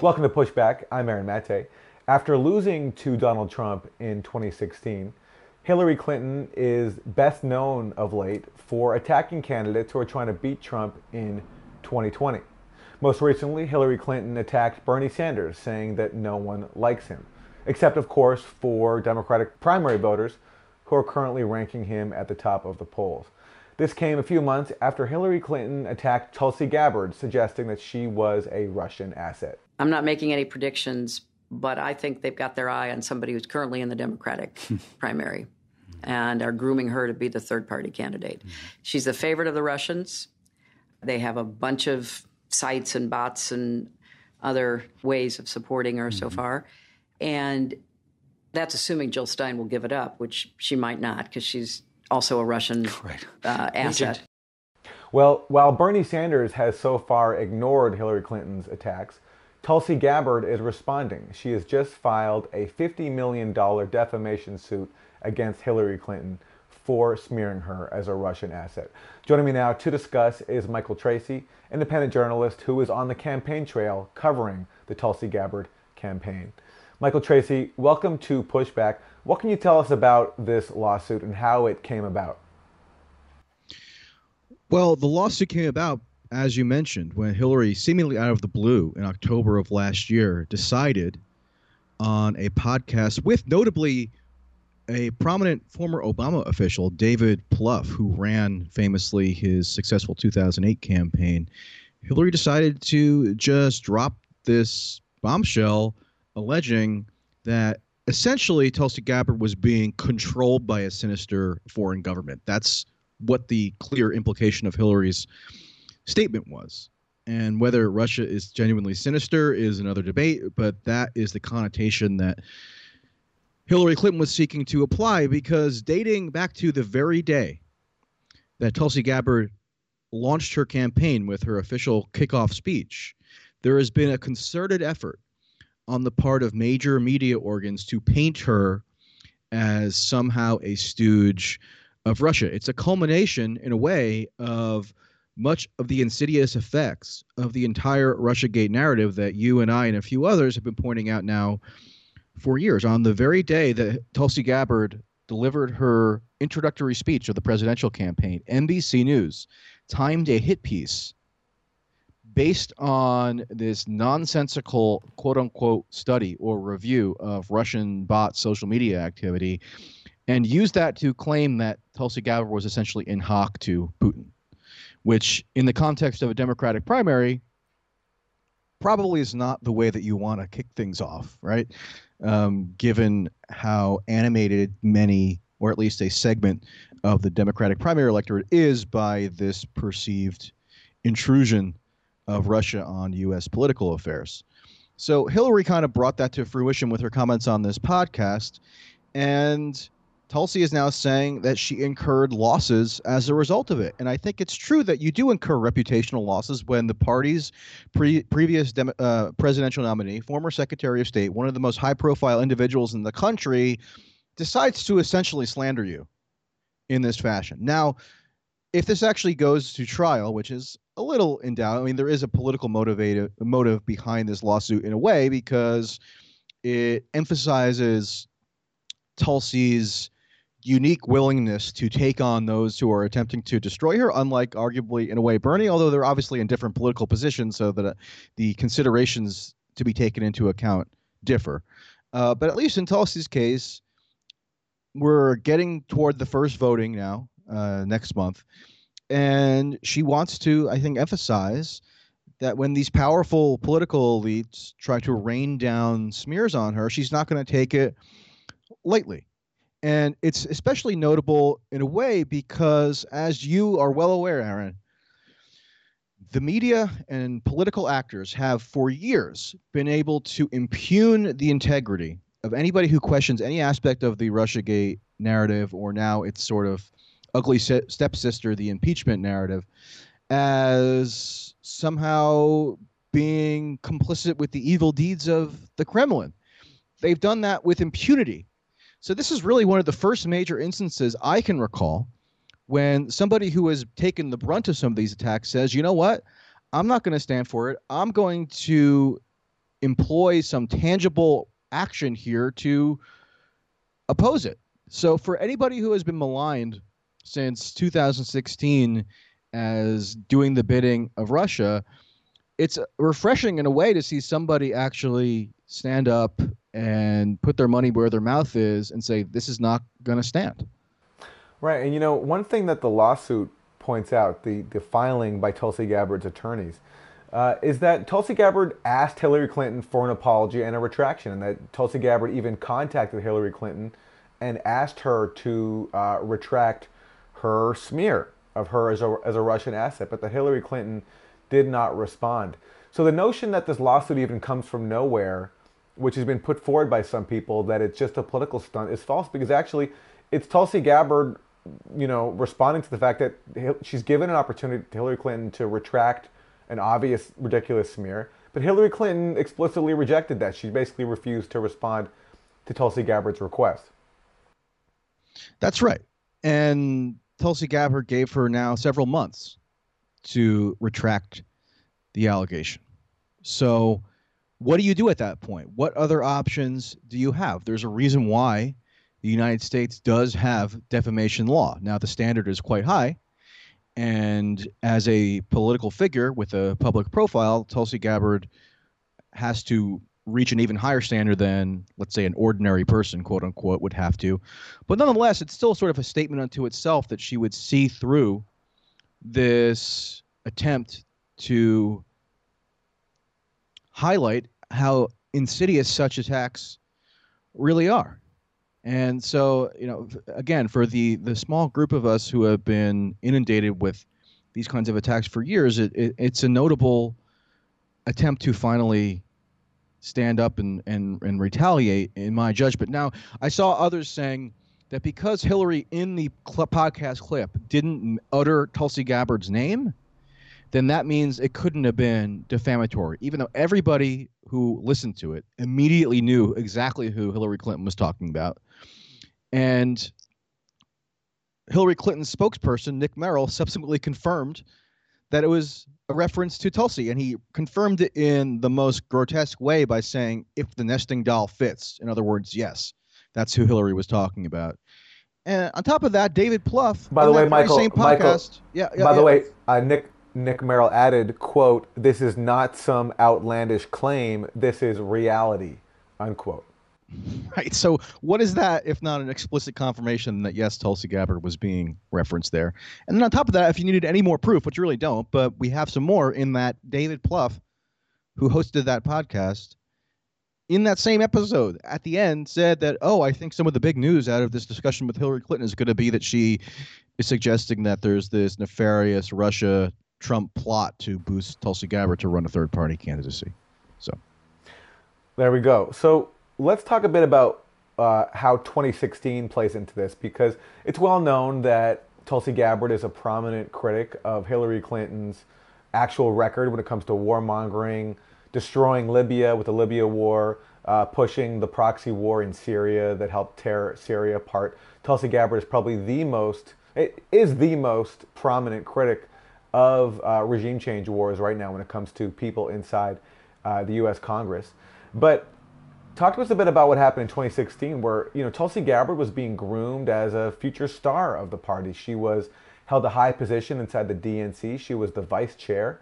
Welcome to Pushback. I'm Aaron Mate. After losing to Donald Trump in 2016, Hillary Clinton is best known of late for attacking candidates who are trying to beat Trump in 2020. Most recently, Hillary Clinton attacked Bernie Sanders, saying that no one likes him, except, of course, for Democratic primary voters who are currently ranking him at the top of the polls. This came a few months after Hillary Clinton attacked Tulsi Gabbard, suggesting that she was a Russian asset. I'm not making any predictions, but I think they've got their eye on somebody who's currently in the Democratic primary and are grooming her to be the third party candidate. She's the favorite of the Russians. They have a bunch of sites and bots and other ways of supporting her mm-hmm. so far. And that's assuming Jill Stein will give it up, which she might not because she's also a Russian right. uh, asset. Well, while Bernie Sanders has so far ignored Hillary Clinton's attacks, Tulsi Gabbard is responding. She has just filed a $50 million defamation suit against Hillary Clinton for smearing her as a Russian asset. Joining me now to discuss is Michael Tracey, independent journalist who is on the campaign trail covering the Tulsi Gabbard campaign. Michael Tracey, welcome to Pushback. What can you tell us about this lawsuit and how it came about? Well, the lawsuit came about, as you mentioned, when Hillary, seemingly out of the blue in October of last year, decided on a podcast with notably a prominent former Obama official, David Plouffe, who ran famously his successful 2008 campaign. Hillary decided to just drop this bombshell alleging that essentially Tulsi Gabbard was being controlled by a sinister foreign government. That's what the clear implication of Hillary's statement was. And whether Russia is genuinely sinister is another debate, but that is the connotation that Hillary Clinton was seeking to apply because dating back to the very day that Tulsi Gabbard launched her campaign with her official kickoff speech, there has been a concerted effort on the part of major media organs to paint her as somehow a stooge of Russia. It's a culmination, in a way, of much of the insidious effects of the entire Russiagate narrative that you and I and a few others have been pointing out now for years. On the very day that Tulsi Gabbard delivered her introductory speech of the presidential campaign, NBC News timed a hit piece based on this nonsensical quote unquote study or review of Russian bot social media activity and used that to claim that Tulsi Gabbard was essentially in hoc to Putin, which, in the context of a Democratic primary, probably is not the way that you want to kick things off, right? Um, given how animated many, or at least a segment of the Democratic primary electorate is by this perceived intrusion of Russia on U.S. political affairs. So Hillary kind of brought that to fruition with her comments on this podcast. And Tulsi is now saying that she incurred losses as a result of it. And I think it's true that you do incur reputational losses when the party's pre- previous dem- uh, presidential nominee, former Secretary of State, one of the most high profile individuals in the country, decides to essentially slander you in this fashion. Now, if this actually goes to trial, which is a little in doubt. I mean, there is a political motive behind this lawsuit in a way because it emphasizes Tulsi's unique willingness to take on those who are attempting to destroy her, unlike arguably in a way Bernie, although they're obviously in different political positions, so that uh, the considerations to be taken into account differ. Uh, but at least in Tulsi's case, we're getting toward the first voting now uh, next month and she wants to, I think, emphasize that when these powerful political elites try to rain down smears on her, she's not going to take it lightly. And it's especially notable in a way because, as you are well aware, Aaron, the media and political actors have for years been able to impugn the integrity of anybody who questions any aspect of the Russiagate narrative or now its sort of ugly stepsister, the impeachment narrative, as somehow being complicit with the evil deeds of the Kremlin. They've done that with impunity. So this is really one of the first major instances I can recall when somebody who has taken the brunt of some of these attacks says, "You know what? I'm not going to stand for it. I'm going to employ some tangible action here to oppose it. So, for anybody who has been maligned since 2016 as doing the bidding of Russia, it's refreshing in a way to see somebody actually stand up and put their money where their mouth is and say, this is not going to stand. Right. And you know, one thing that the lawsuit points out, the, the filing by Tulsi Gabbard's attorneys, uh, is that Tulsi Gabbard asked Hillary Clinton for an apology and a retraction, and that Tulsi Gabbard even contacted Hillary Clinton and asked her to uh, retract her smear of her as a, as a Russian asset, but that Hillary Clinton did not respond. So the notion that this lawsuit even comes from nowhere, which has been put forward by some people, that it's just a political stunt, is false because actually it's Tulsi Gabbard, you know, responding to the fact that she's given an opportunity to Hillary Clinton to retract an obvious ridiculous smear, but Hillary Clinton explicitly rejected that. She basically refused to respond to Tulsi Gabbard's request. That's right. And Tulsi Gabbard gave her now several months to retract the allegation. So, what do you do at that point? What other options do you have? There's a reason why the United States does have defamation law. Now, the standard is quite high. And as a political figure with a public profile, Tulsi Gabbard has to reach an even higher standard than, let's say, an ordinary person, quote unquote, would have to. But nonetheless, it's still sort of a statement unto itself that she would see through this attempt to highlight how insidious such attacks really are. And so, you know, again, for the the small group of us who have been inundated with these kinds of attacks for years, it, it it's a notable attempt to finally stand up and, and, and retaliate, in my judgment. Now, I saw others saying that because Hillary in the cl- podcast clip didn't utter Tulsi Gabbard's name, then that means it couldn't have been defamatory, even though everybody who listened to it immediately knew exactly who Hillary Clinton was talking about. And Hillary Clinton's spokesperson, Nick Merrill, subsequently confirmed that it was a reference to Tulsi, and he confirmed it in the most grotesque way by saying, "If the nesting doll fits." In other words, yes, that's who Hillary was talking about. And on top of that, David Plouffe. By the way, Michael, same podcast, Michael. Yeah, yeah. By yeah. the way, uh, Nick Nick Merrill added, "quote This is not some outlandish claim. This is reality." Unquote. Right. So, what is that if not an explicit confirmation that yes, Tulsi Gabbard was being referenced there? And then on top of that, if you needed any more proof, which you really don't, but we have some more in that David Plouffe, who hosted that podcast, in that same episode at the end said that, oh, I think some of the big news out of this discussion with Hillary Clinton is going to be that she is suggesting that there's this nefarious Russia Trump plot to boost Tulsi Gabbard to run a third party candidacy. So there we go. So let's talk a bit about uh, how 2016 plays into this because it's well known that Tulsi Gabbard is a prominent critic of Hillary Clinton's actual record when it comes to warmongering, destroying Libya with the Libya war, uh, pushing the proxy war in Syria that helped tear Syria apart. Tulsi Gabbard is probably the most, it is the most prominent critic of uh, regime change wars right now when it comes to people inside uh, the U.S. Congress. But talk to us a bit about what happened in 2016, where you know Tulsi Gabbard was being groomed as a future star of the party. She was held a high position inside the DNC. She was the vice chair,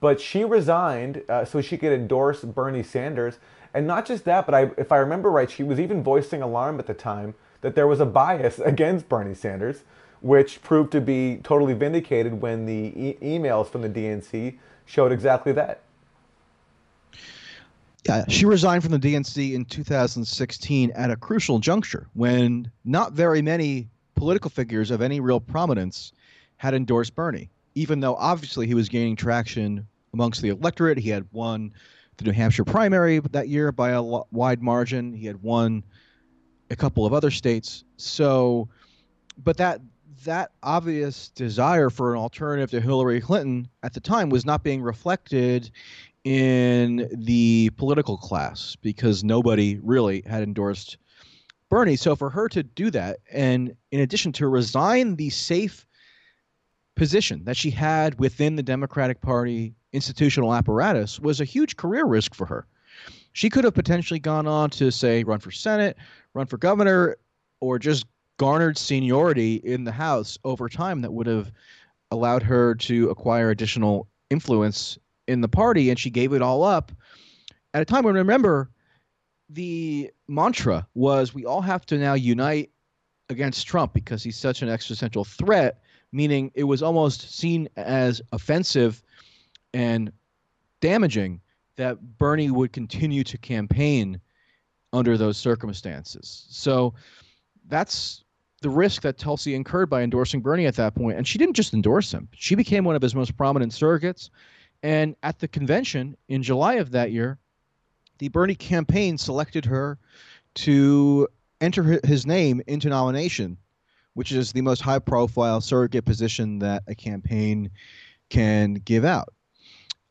but she resigned uh, so she could endorse Bernie Sanders. And not just that, but I, if I remember right, she was even voicing alarm at the time that there was a bias against Bernie Sanders, which proved to be totally vindicated when the e- emails from the DNC showed exactly that. Yeah, she resigned from the DNC in 2016 at a crucial juncture when not very many political figures of any real prominence had endorsed Bernie, even though obviously he was gaining traction amongst the electorate. He had won the New Hampshire primary that year by a wide margin. He had won a couple of other states. So, but that that obvious desire for an alternative to Hillary Clinton at the time was not being reflected in the political class because nobody really had endorsed Bernie. So for her to do that, and in addition to resign the safe position that she had within the Democratic Party institutional apparatus, was a huge career risk for her. She could have potentially gone on to say run for Senate, run for governor, or just garnered seniority in the House over time that would have allowed her to acquire additional influence in the party, and she gave it all up at a time when remember the mantra was we all have to now unite against Trump because he's such an existential threat, meaning it was almost seen as offensive and damaging that Bernie would continue to campaign under those circumstances. So that's the risk that Tulsi incurred by endorsing Bernie at that point. And she didn't just endorse him, she became one of his most prominent surrogates. And at the convention in July of that year, the Bernie campaign selected her to enter his name into nomination, which is the most high profile surrogate position that a campaign can give out.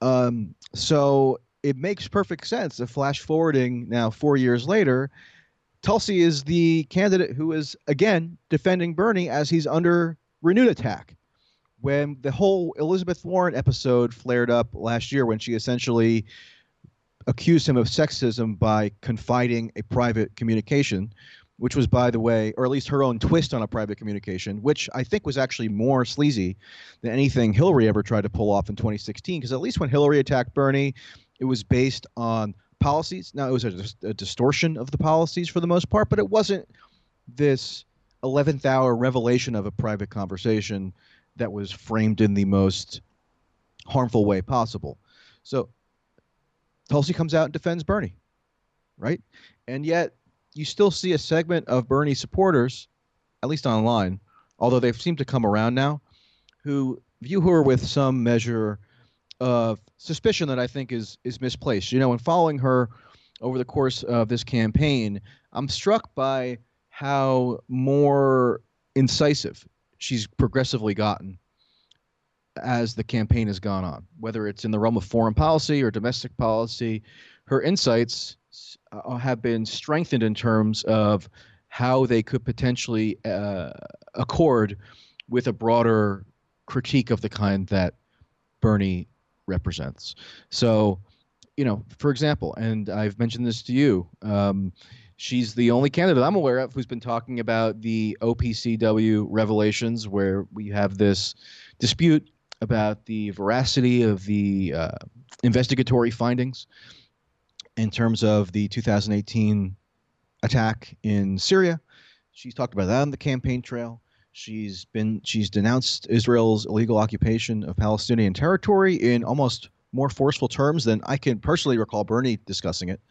Um, so it makes perfect sense. If flash forwarding now four years later, Tulsi is the candidate who is again defending Bernie as he's under renewed attack. When the whole Elizabeth Warren episode flared up last year, when she essentially accused him of sexism by confiding a private communication, which was, by the way, or at least her own twist on a private communication, which I think was actually more sleazy than anything Hillary ever tried to pull off in 2016. Because at least when Hillary attacked Bernie, it was based on policies. Now, it was a, a distortion of the policies for the most part, but it wasn't this 11th hour revelation of a private conversation that was framed in the most harmful way possible. So Tulsi comes out and defends Bernie, right? And yet you still see a segment of Bernie supporters, at least online, although they've seemed to come around now, who view her with some measure of suspicion that I think is is misplaced. You know, in following her over the course of this campaign, I'm struck by how more incisive she's progressively gotten as the campaign has gone on, whether it's in the realm of foreign policy or domestic policy. Her insights uh, have been strengthened in terms of how they could potentially uh, accord with a broader critique of the kind that Bernie represents. So, you know, for example, and I've mentioned this to you, um, she's the only candidate I'm aware of who's been talking about the OPCW revelations, where we have this dispute about the veracity of the uh, investigatory findings in terms of the 2018 attack in Syria. She's talked about that on the campaign trail. She's been she's denounced Israel's illegal occupation of Palestinian territory in almost more forceful terms than I can personally recall Bernie discussing it.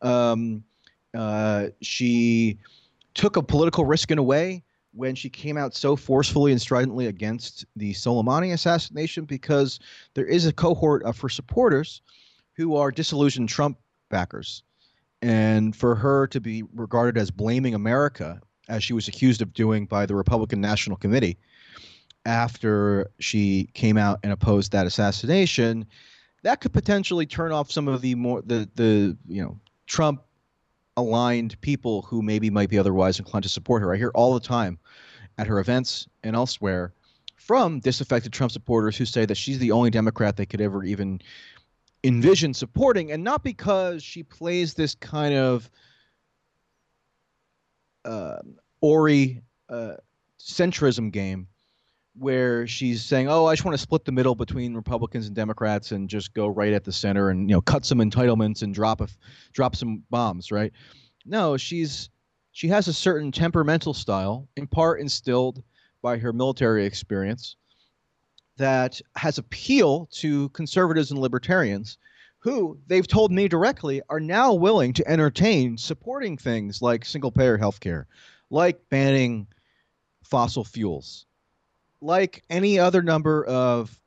Um, uh, she took a political risk in a way when she came out so forcefully and stridently against the Soleimani assassination because there is a cohort of her supporters who are disillusioned Trump backers. And for her to be regarded as blaming America, as she was accused of doing by the Republican National Committee after she came out and opposed that assassination, that could potentially turn off some of the more the the you know Trump aligned people who maybe might be otherwise inclined to support her. I hear all the time at her events and elsewhere from disaffected Trump supporters who say that she's the only Democrat they could ever even envision supporting, and not because she plays this kind of uh, Ori uh, centrism game where she's saying, "Oh, I just want to split the middle between Republicans and Democrats and just go right at the center and you know cut some entitlements and drop a drop some bombs." Right? No, she's she has a certain temperamental style, in part instilled by her military experience, that has appeal to conservatives and libertarians who they've told me directly are now willing to entertain supporting things like single payer health care, like banning fossil fuels, like any other number of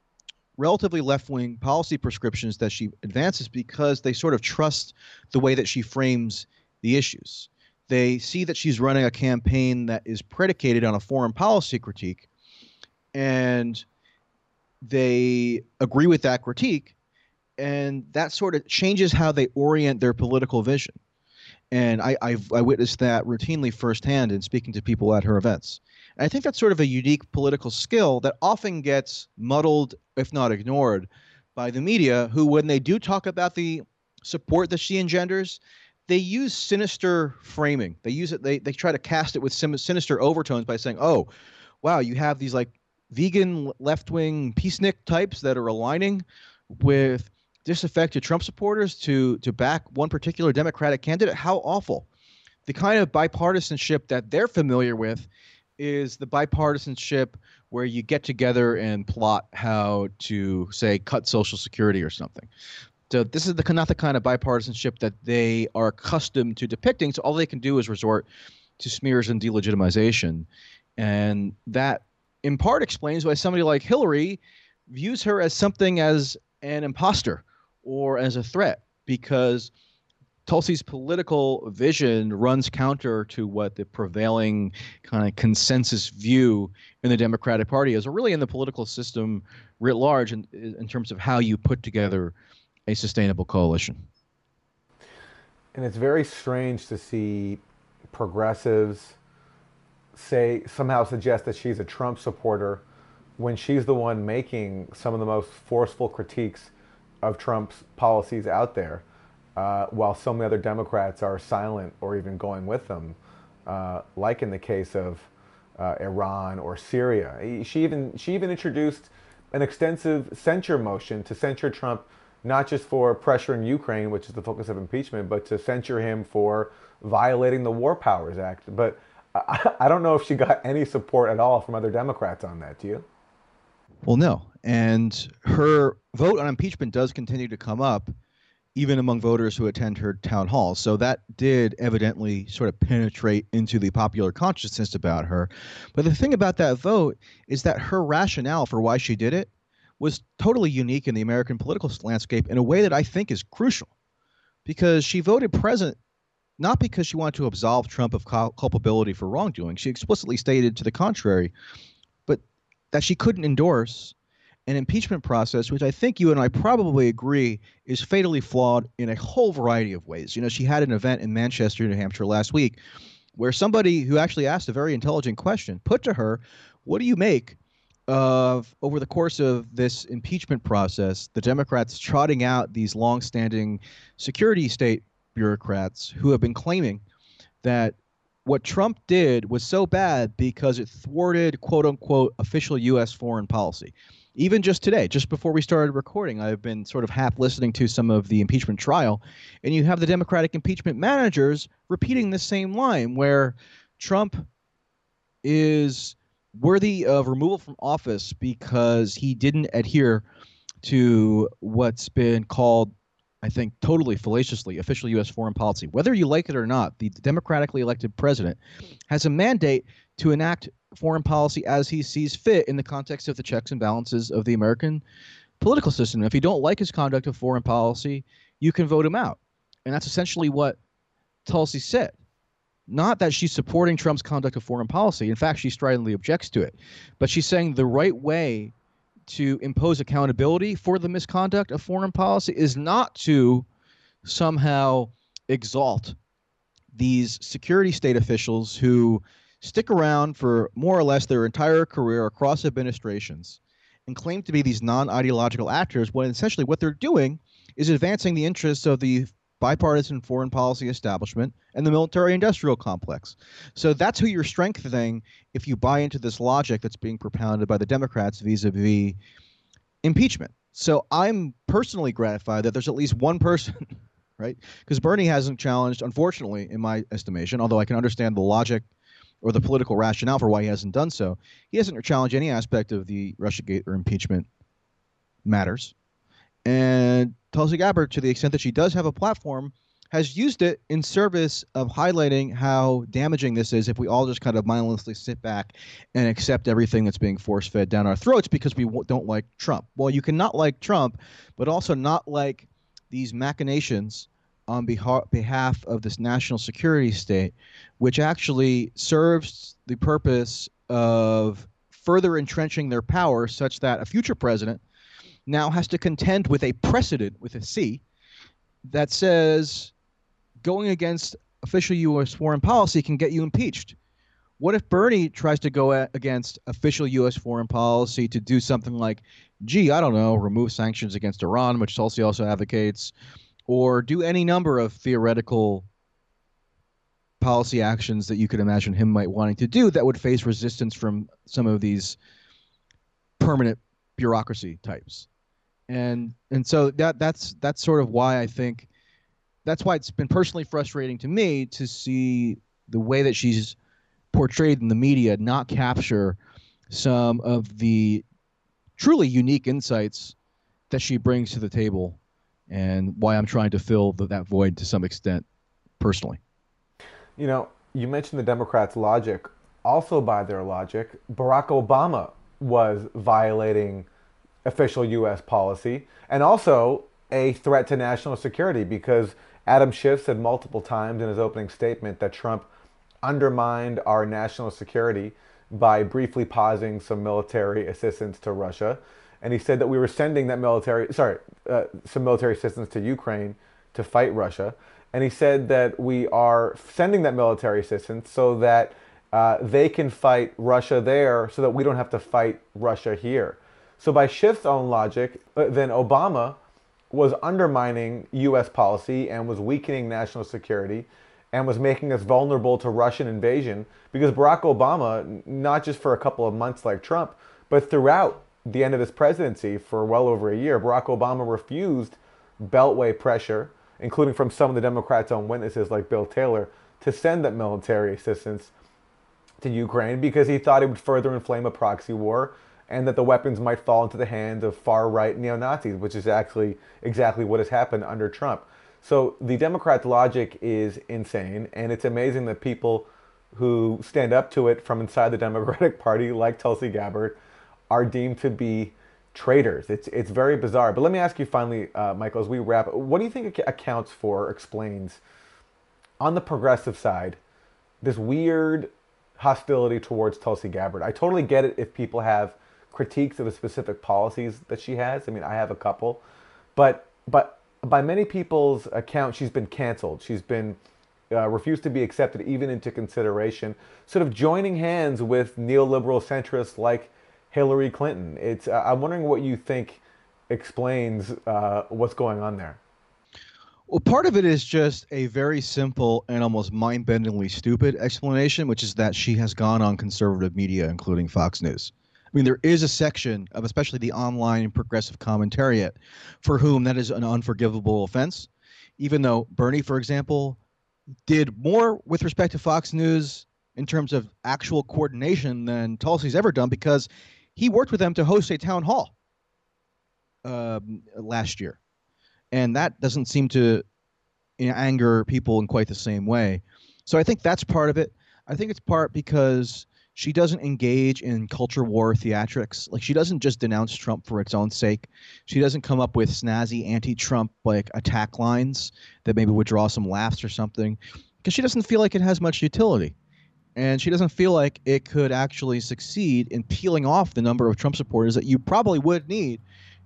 relatively left wing policy prescriptions that she advances because they sort of trust the way that she frames the issues. They see that she's running a campaign that is predicated on a foreign policy critique, and they agree with that critique, and that sort of changes how they orient their political vision. And I, I've I witnessed that routinely firsthand in speaking to people at her events. And I think that's sort of a unique political skill that often gets muddled, if not ignored, by the media, who, when they do talk about the support that she engenders, they use sinister framing. They use it. They they try to cast it with sinister overtones by saying, "Oh, wow, you have these like vegan left wing peacenik types that are aligning with disaffected Trump supporters to to back one particular Democratic candidate. How awful!" The kind of bipartisanship that they're familiar with is the bipartisanship where you get together and plot how to say cut social security or something so this is the not the kind of bipartisanship that they are accustomed to depicting. So all they can do is resort to smears and delegitimization, and that in part explains why somebody like Hillary views her as something as an imposter or as a threat because Tulsi's political vision runs counter to what the prevailing kind of consensus view in the Democratic Party is, or really in the political system writ large, in, in terms of how you put together a sustainable coalition. And it's very strange to see progressives say somehow suggest that she's a Trump supporter when she's the one making some of the most forceful critiques of Trump's policies out there, uh, while so many other Democrats are silent or even going with them, uh, like in the case of uh, Iran or Syria. She even she even introduced an extensive censure motion to censure Trump not just for pressuring Ukraine, which is the focus of impeachment, but to censure him for violating the War Powers Act. But I, I don't know if she got any support at all from other Democrats on that. Do you? Well, no. And her vote on impeachment does continue to come up, even among voters who attend her town halls. So that did evidently sort of penetrate into the popular consciousness about her. But the thing about that vote is that her rationale for why she did it was totally unique in the American political landscape in a way that I think is crucial because she voted present not because she wanted to absolve Trump of culpability for wrongdoing. She explicitly stated to the contrary, that she couldn't endorse an impeachment process, which I think you and I probably agree is fatally flawed in a whole variety of ways. You know, she had an event in Manchester, New Hampshire last week where somebody who actually asked a very intelligent question put to her, What do you make of over the course of this impeachment process, the Democrats trotting out these long-standing security state bureaucrats who have been claiming that what Trump did was so bad because it thwarted quote unquote official US foreign policy. Even just today, just before we started recording, I've been sort of half listening to some of the impeachment trial, and you have the Democratic impeachment managers repeating the same line where Trump is worthy of removal from office because he didn't adhere to what's been called, I think, totally fallaciously official U.S. foreign policy. Whether you like it or not, the democratically elected president has a mandate to enact foreign policy as he sees fit in the context of the checks and balances of the American political system. if you don't like his conduct of foreign policy, you can vote him out. And that's essentially what Tulsi said. Not that she's supporting Trump's conduct of foreign policy. In fact, she stridently objects to it. But she's saying the right way to impose accountability for the misconduct of foreign policy is not to somehow exalt these security state officials who stick around for more or less their entire career across administrations and claim to be these non ideological actors when essentially what they're doing is advancing the interests of the bipartisan foreign policy establishment, and the military industrial complex. So that's who you're strengthening if you buy into this logic that's being propounded by the Democrats vis a vis impeachment. So I'm personally gratified that there's at least one person, right? Because Bernie hasn't challenged, unfortunately, in my estimation, although I can understand the logic or the political rationale for why he hasn't done so, he hasn't challenged any aspect of the Russiagate or impeachment matters. And Tulsi Gabbard, to the extent that she does have a platform, has used it in service of highlighting how damaging this is if we all just kind of mindlessly sit back and accept everything that's being force fed down our throats because we don't like Trump. Well, you cannot like Trump, but also not like these machinations on behalf of this national security state, which actually serves the purpose of further entrenching their power such that a future president now has to contend with a precedent with a C that says going against official U.S. foreign policy can get you impeached. What if Bernie tries to go against official U.S. foreign policy to do something like, gee, I don't know, remove sanctions against Iran, which Tulsi also advocates, or do any number of theoretical policy actions that you could imagine him might wanting to do that would face resistance from some of these permanent bureaucracy types. And and so that that's that's sort of why I think that's why it's been personally frustrating to me to see the way that she's portrayed in the media not capture some of the truly unique insights that she brings to the table and why I'm trying to fill the, that void to some extent personally. You know, you mentioned the Democrats' logic. Also, by their logic, Barack Obama was violating official U.S. policy and also a threat to national security because Adam Schiff said multiple times in his opening statement that Trump undermined our national security by briefly pausing some military assistance to Russia. And he said that we were sending that military, sorry, uh, some military assistance to Ukraine to fight Russia. And he said that we are sending that military assistance so that uh, they can fight Russia there so that we don't have to fight Russia here. So, by Schiff's own logic, uh, then Obama was undermining U.S. policy and was weakening national security and was making us vulnerable to Russian invasion because Barack Obama, not just for a couple of months like Trump, but throughout the end of his presidency for well over a year, Barack Obama refused Beltway pressure, including from some of the Democrats' own witnesses like Bill Taylor, to send that military assistance to Ukraine because he thought it would further inflame a proxy war and that the weapons might fall into the hands of far right neo Nazis, which is actually exactly what has happened under Trump. So the Democrats' logic is insane, and it's amazing that people who stand up to it from inside the Democratic Party, like Tulsi Gabbard, are deemed to be traitors. It's it's very bizarre. But let me ask you finally, uh, Michael, as we wrap, what do you think accounts for, explains, on the progressive side, this weird hostility towards Tulsi Gabbard? I totally get it if people have critiques of the specific policies that she has. I mean, I have a couple, but but by many people's account, she's been canceled. She's been uh, refused to be accepted even into consideration. Sort of joining hands with neoliberal centrists like Hillary Clinton. It's uh, I'm wondering what you think explains uh, what's going on there. Well, part of it is just a very simple and almost mind bendingly stupid explanation, which is that she has gone on conservative media, including Fox News. I mean, there is a section of especially the online progressive commentariat for whom that is an unforgivable offense. Even though Bernie, for example, did more with respect to Fox News in terms of actual coordination than Tulsi's ever done because he worked with them to host a town hall um, last year. And that doesn't seem to anger people in quite the same way. So I think that's part of it. I think it's part because she doesn't engage in culture war theatrics. Like she doesn't just denounce Trump for its own sake. She doesn't come up with snazzy anti-Trump like attack lines that maybe would draw some laughs or something because she doesn't feel like it has much utility. And she doesn't feel like it could actually succeed in peeling off the number of Trump supporters that you probably would need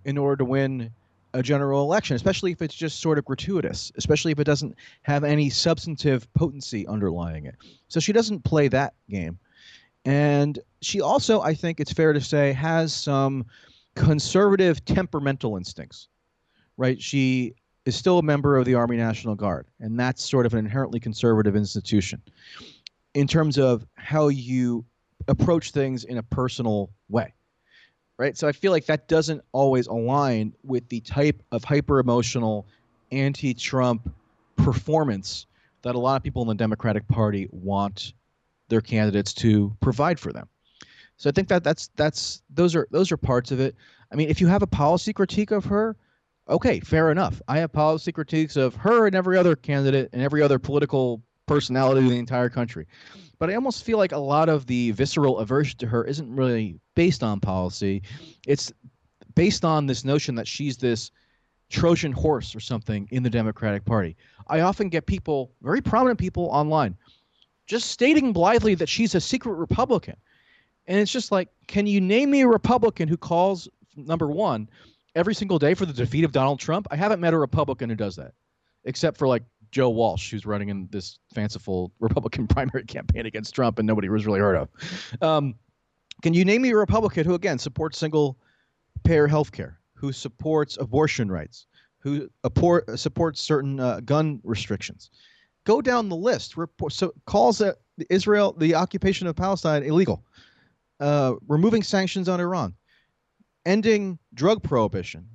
in order to win a general election, especially if it's just sort of gratuitous, especially if it doesn't have any substantive potency underlying it. So she doesn't play that game. And she also, I think it's fair to say, has some conservative temperamental instincts, right? She is still a member of the Army National Guard, and that's sort of an inherently conservative institution in terms of how you approach things in a personal way. Right? So I feel like that doesn't always align with the type of hyper emotional anti Trump performance that a lot of people in the Democratic Party want their candidates to provide for them. So I think that that's that's those are those are parts of it. I mean, if you have a policy critique of her, okay, fair enough. I have policy critiques of her and every other candidate and every other political personality in the entire country. But I almost feel like a lot of the visceral aversion to her isn't really based on policy. It's based on this notion that she's this Trojan horse or something in the Democratic Party. I often get people, very prominent people online, just stating blithely that she's a secret Republican. And it's just like, can you name me a Republican who calls, number one, every single day for the defeat of Donald Trump? I haven't met a Republican who does that, except for like Joe Walsh, who's running in this fanciful Republican primary campaign against Trump and nobody was really heard of. Um, can you name me a Republican who, again, supports single payer health care, who supports abortion rights, who support, supports certain uh, gun restrictions. Go down the list. Report, so calls that Israel, the occupation of Palestine, illegal. Uh, removing sanctions on Iran, ending drug prohibition.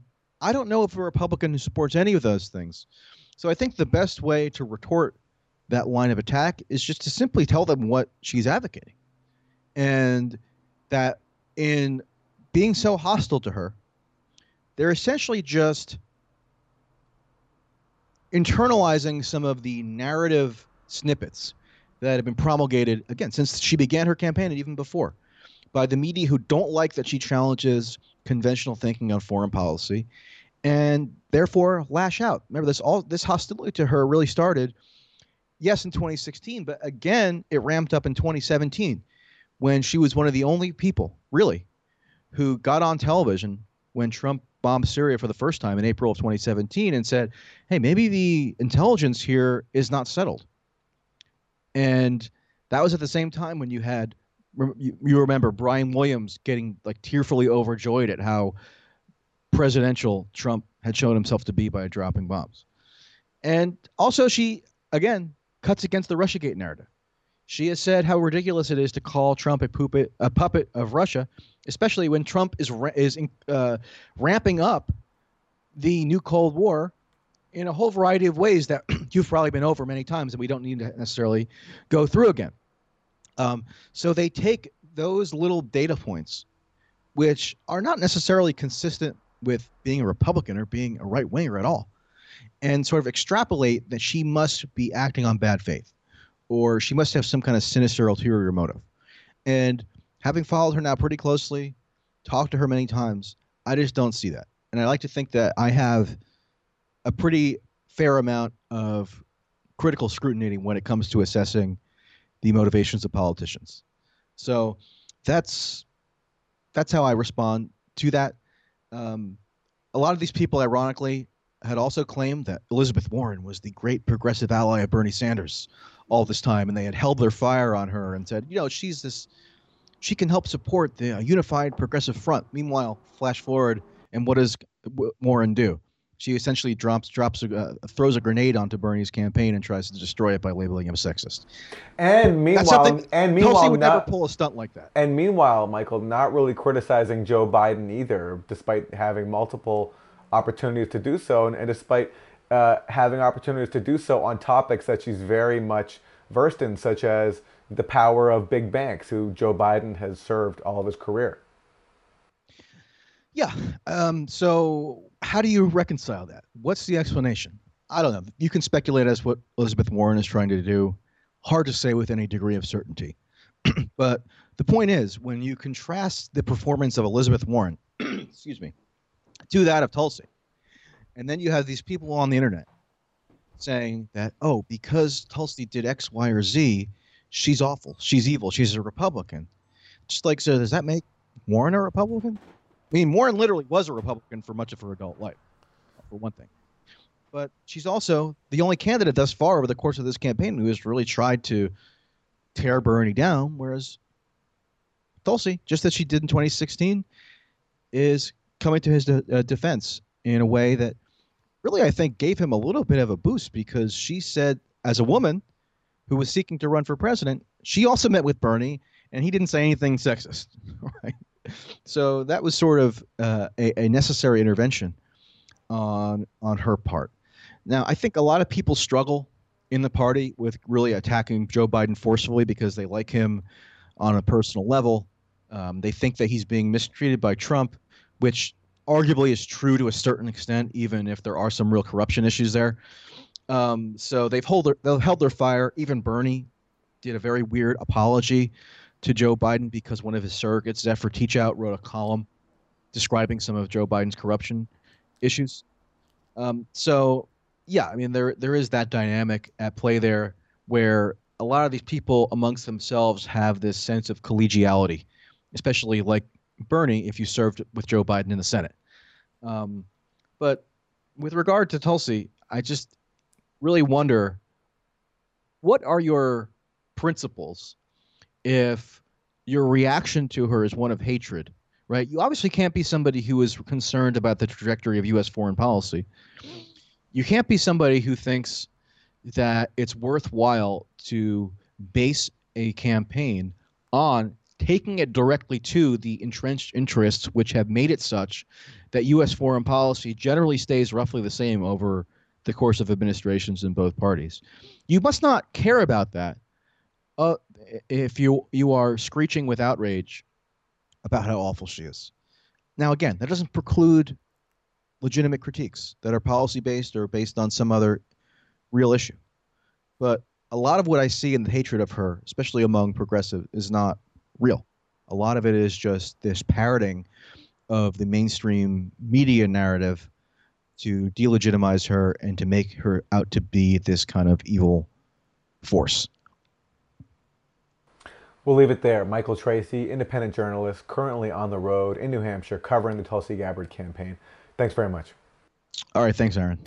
I don't know if a Republican who supports any of those things. So I think the best way to retort that line of attack is just to simply tell them what she's advocating. And that in being so hostile to her, they're essentially just internalizing some of the narrative snippets that have been promulgated again since she began her campaign and even before by the media who don't like that she challenges conventional thinking on foreign policy and therefore lash out. Remember this all this hostility to her really started yes in 2016, but again it ramped up in 2017 when she was one of the only people really who got on television when Trump bombed Syria for the first time in April of 2017 and said, "Hey, maybe the intelligence here is not settled." And that was at the same time when you had you, remember Brian Williams getting like tearfully overjoyed at how presidential Trump had shown himself to be by dropping bombs. And also she again cuts against the Russiagate narrative. She has said how ridiculous it is to call Trump a puppet, a puppet of Russia, especially when Trump is is uh, ramping up the new Cold War in a whole variety of ways that you've probably been over many times, and we don't need to necessarily go through again. Um, so they take those little data points, which are not necessarily consistent with being a Republican or being a right winger at all, and sort of extrapolate that she must be acting on bad faith or she must have some kind of sinister ulterior motive. And having followed her now pretty closely, talked to her many times, I just don't see that. And I like to think that I have a pretty fair amount of critical scrutiny when it comes to assessing the motivations of politicians. So that's that's how I respond to that. Um, a lot of these people, ironically, had also claimed that Elizabeth Warren was the great progressive ally of Bernie Sanders all this time, and they had held their fire on her and said, you know, she's this, she can help support the unified progressive front. Meanwhile, flash forward, and what does Warren do? She essentially drops drops a, uh, throws a grenade onto Bernie's campaign and tries to destroy it by labeling him sexist. And meanwhile, and meanwhile, Tulsi would not, never pull a stunt like that. And meanwhile, Michael, not really criticizing Joe Biden either, despite having multiple opportunities to do so, and, and despite uh, having opportunities to do so on topics that she's very much versed in, such as the power of big banks, who Joe Biden has served all of his career. Yeah. Um, so, how do you reconcile that? What's the explanation? I don't know. You can speculate as what Elizabeth Warren is trying to do. Hard to say with any degree of certainty. but the point is, when you contrast the performance of Elizabeth Warren, excuse me, to that of Tulsi, and then you have these people on the internet saying that, oh, because Tulsi did X, Y, or Z, she's awful. She's evil. She's a Republican. Just like, so does that make Warren a Republican? I mean, Warren literally was a Republican for much of her adult life, for one thing. But she's also the only candidate thus far over the course of this campaign who has really tried to tear Bernie down, whereas Tulsi, just as she did in 2016, is coming to his de- uh, defense in a way that really, I think, gave him a little bit of a boost because she said, as a woman who was seeking to run for president, she also met with Bernie, and he didn't say anything sexist. Right? So that was sort of uh, a, a necessary intervention on on her part. Now, I think a lot of people struggle in the party with really attacking Joe Biden forcefully because they like him on a personal level. Um, they think that he's being mistreated by Trump, which arguably is true to a certain extent, even if there are some real corruption issues there. Um, so they've hold their, they've held their fire. Even Bernie did a very weird apology to Joe Biden because one of his surrogates, Zephyr Teachout, wrote a column describing some of Joe Biden's corruption issues. Um, so yeah, I mean there there is that dynamic at play there where a lot of these people amongst themselves have this sense of collegiality, especially like Bernie if you served with Joe Biden in the Senate. Um, but with regard to Tulsi, I just really wonder what are your principles if your reaction to her is one of hatred right? You obviously can't be somebody who is concerned about the trajectory of U.S. foreign policy. You can't be somebody who thinks that it's worthwhile to base a campaign on taking it directly to the entrenched interests which have made it such that U.S. foreign policy generally stays roughly the same over the course of administrations in both parties. You must not care about that uh, if you you are screeching with outrage about how awful she is. Now, again, that doesn't preclude legitimate critiques that are policy based or based on some other real issue. But a lot of what I see in the hatred of her, especially among progressive, is not real. A lot of it is just this parroting of the mainstream media narrative to delegitimize her and to make her out to be this kind of evil force. We'll leave it there. Michael Tracey, independent journalist, currently on the road in New Hampshire covering the Tulsi Gabbard campaign. Thanks very much. All right. Thanks, Aaron.